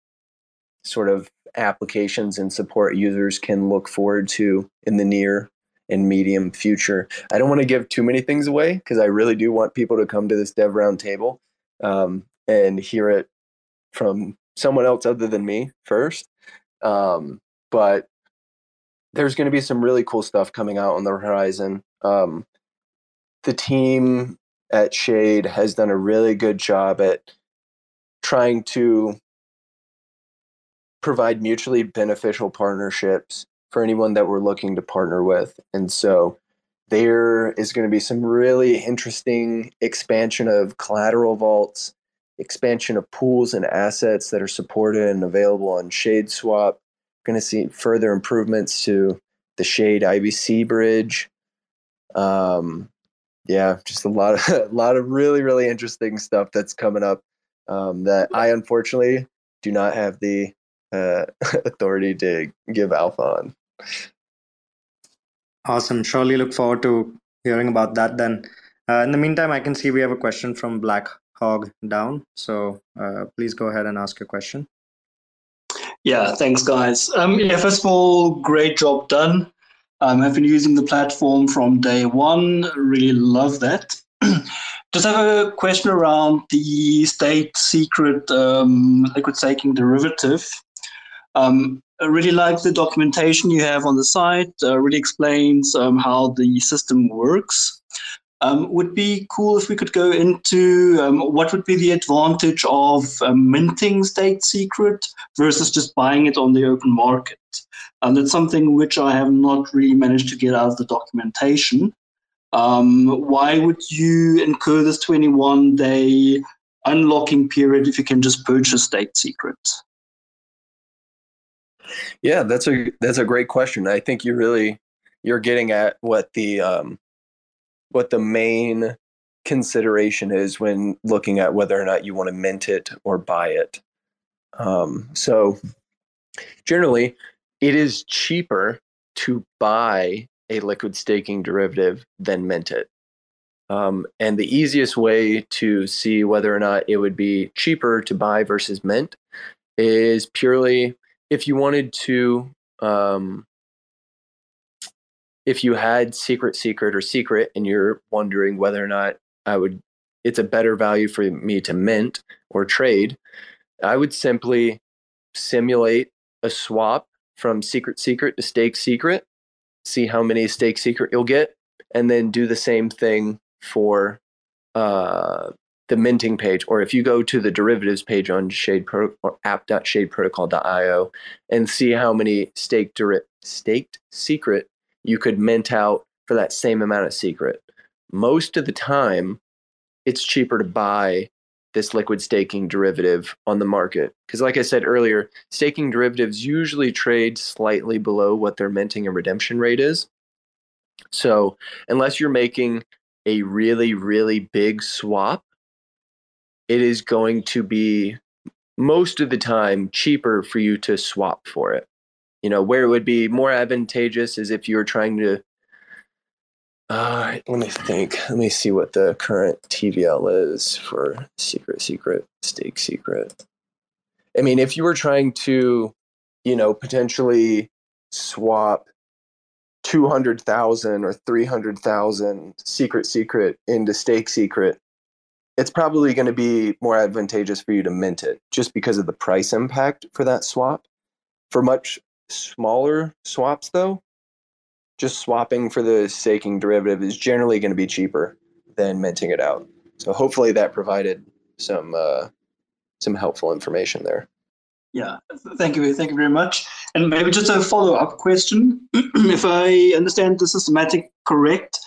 sort of applications and support users can look forward to in the near and medium future. I don't want to give too many things away because I really do want people to come to this dev roundtable um, and hear it from someone else other than me first. Um, but there's going to be some really cool stuff coming out on the horizon. Um, the team at Shade has done a really good job at trying to provide mutually beneficial partnerships for anyone that we're looking to partner with. And so there is going to be some really interesting expansion of collateral vaults, expansion of pools and assets that are supported and available on Shade Swap. Going to see further improvements to the Shade IBC bridge. Um, yeah, just a lot of a lot of really really interesting stuff that's coming up um, that I unfortunately do not have the uh, authority to give alpha on. Awesome. Surely look forward to hearing about that then. Uh, in the meantime, I can see we have a question from Black Hog Down. So uh, please go ahead and ask your question. Yeah, thanks, guys. Um, yeah, first of all, great job done. Um, I've been using the platform from day one. Really love that. Just have a question around the stake secret um, liquid staking derivative. Um, I really like the documentation you have on the site. Uh, really explains um, how the system works. Um, would be cool if we could go into um, what would be the advantage of um, minting stake secret versus just buying it on the open market. And that's something which I have not really managed to get out of the documentation. Um, why would you incur this 21 day unlocking period if you can just purchase stake secret? Yeah, that's a that's a great question. I think you really you're getting at what the um, what the main consideration is when looking at whether or not you want to mint it or buy it. Um, so generally, it is cheaper to buy a liquid staking derivative than mint it. Um, and the easiest way to see whether or not it would be cheaper to buy versus mint is purely if you wanted to um, if you had secret secret or secret and you're wondering whether or not i would it's a better value for me to mint or trade i would simply simulate a swap from secret secret to stake secret see how many stake secret you'll get and then do the same thing for uh, the minting page, or if you go to the derivatives page on Shade Pro or app.shadeprotocol.io and see how many staked staked secret you could mint out for that same amount of secret. Most of the time, it's cheaper to buy this liquid staking derivative on the market. Because, like I said earlier, staking derivatives usually trade slightly below what their minting and redemption rate is. So, unless you're making a really, really big swap, it is going to be most of the time cheaper for you to swap for it. You know, where it would be more advantageous is if you were trying to. Uh, let me think. Let me see what the current TVL is for secret, secret, stake, secret. I mean, if you were trying to, you know, potentially swap 200,000 or 300,000 secret, secret into stake, secret, it's probably going to be more advantageous for you to mint it just because of the price impact for that swap. For much smaller swaps, though, just swapping for the staking derivative is generally going to be cheaper than minting it out. So hopefully that provided some uh, some helpful information there. Yeah, thank you, thank you very much. And maybe just a follow up question: If I understand the systematic correct,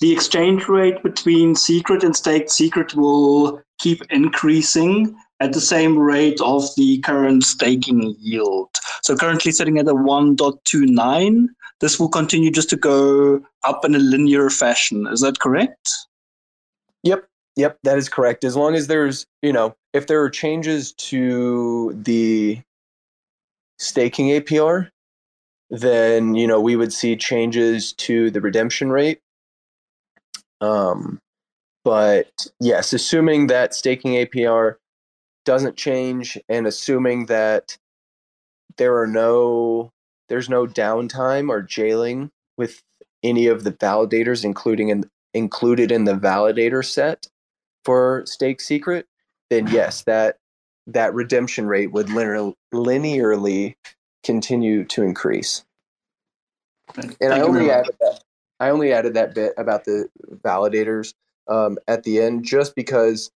the exchange rate between secret and staked secret will keep increasing at the same rate of the current staking yield. So currently sitting at a 1.29. This will continue just to go up in a linear fashion. Is that correct? Yep. Yep, that is correct. As long as there's, you know, if there are changes to the staking APR, then, you know, we would see changes to the redemption rate. Um, but yes, assuming that staking APR doesn't change and assuming that there are no there's no downtime or jailing with any of the validators including in included in the validator set for stake secret then yes that that redemption rate would linear, linearly continue to increase. And i only added that i only added that bit about the validators um, at the end just because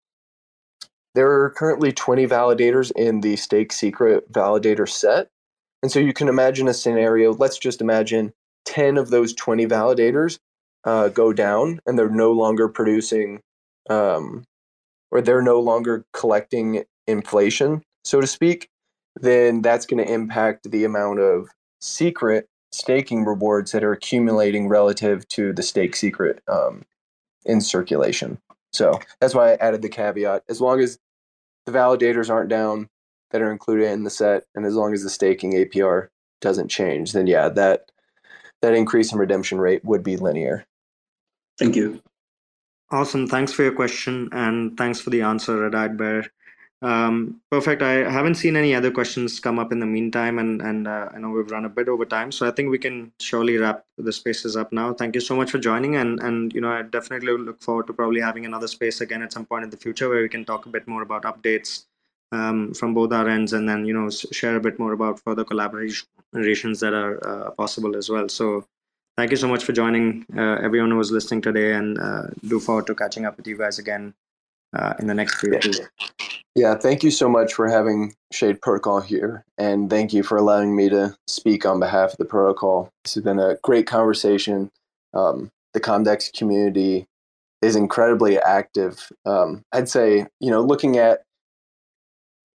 there are currently 20 validators in the stake secret validator set. And so you can imagine a scenario. Let's just imagine 10 of those 20 validators uh, go down and they're no longer producing um, or they're no longer collecting inflation, so to speak. Then that's going to impact the amount of secret staking rewards that are accumulating relative to the stake secret um, in circulation. So that's why I added the caveat. As long as the validators aren't down that are included in the set, and as long as the staking APR doesn't change, then yeah, that that increase in redemption rate would be linear. Thank you. Awesome. Thanks for your question and thanks for the answer, Red Eyed Bear. Um, perfect. I haven't seen any other questions come up in the meantime, and and uh, I know we've run a bit over time, so I think we can surely wrap the spaces up now. Thank you so much for joining, and and you know I definitely look forward to probably having another space again at some point in the future where we can talk a bit more about updates um, from both our ends, and then you know share a bit more about further collaborations that are uh, possible as well. So thank you so much for joining, uh, everyone who was listening today, and uh, look forward to catching up with you guys again uh, in the next few Yeah. days. Yeah, thank you so much for having Shade Protocol here, and thank you for allowing me to speak on behalf of the protocol. This has been a great conversation. Um, the Comdex community is incredibly active. Um, I'd say, you know, looking at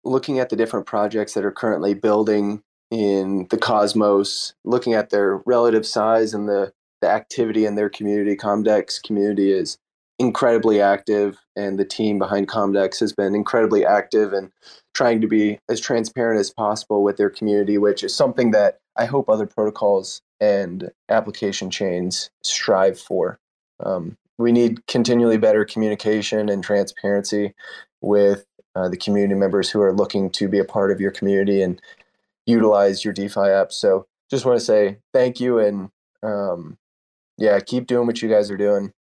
looking at the different projects that are currently building in the cosmos, looking at their relative size and the the activity in their community, Comdex community is incredibly active, and the team behind Comdex has been incredibly active and trying to be as transparent as possible with their community, which is something that I hope other protocols and application chains strive for. Um, we need continually better communication and transparency with uh, the community members who are looking to be a part of your community and utilize your DeFi app. So, just want to say thank you and um, yeah, keep doing what you guys are doing.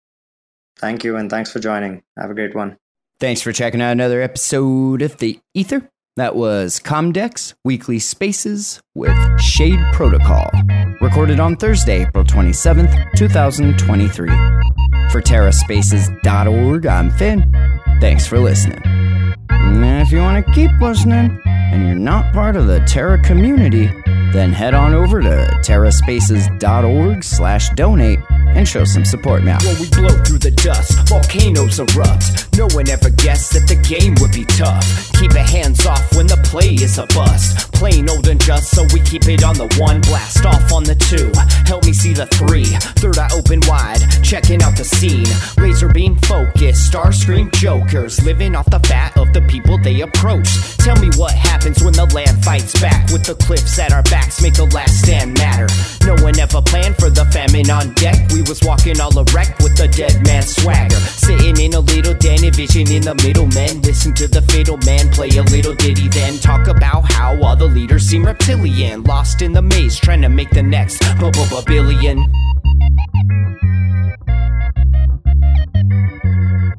Thank you, and thanks for joining. Have a great one. Thanks for checking out another episode of The Ether. That was Comdex Weekly Spaces with Shade Protocol, recorded on Thursday, April 27th, 2023. For TerraSpaces.org, I'm Finn. Thanks for listening. And if you want to keep listening and you're not part of the Terra community, then head on over to terraspaces.org slash donate and show some support now. When we blow through the dust, volcanoes erupt. No one ever guessed that the game would be tough. Keep it hands off when the play is a bust. Plain old and just, so we keep it on the one. Blast off on the two. Help me see the three. Third eye open wide, checking out the scene. Laser beam focus, star scream jokers. Living off the fat of the people they approach. Tell me what happens when the land fights back. With the cliffs at our backs, make the last stand matter. No one ever planned for the famine on deck. We was walking all erect with the dead man swagger. Sitting in a little den, vision in the middle. Men listen to the fatal man play a little ditty, then talk about how all the leaders seem reptilian. Lost in the maze, trying to make the next billion.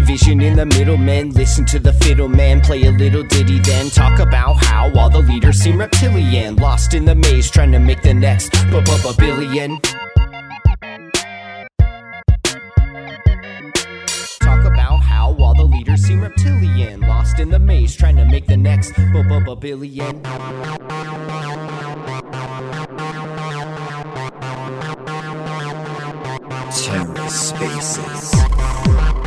Den, envisioning the middlemen. Listen to the fiddle man play a little ditty, then talk about how all the leaders seem reptilian. Lost in the maze, trying to make the next billion. Talk about how all the leaders seem reptilian. Lost in the maze, trying to make the next billion. TerraSpaces.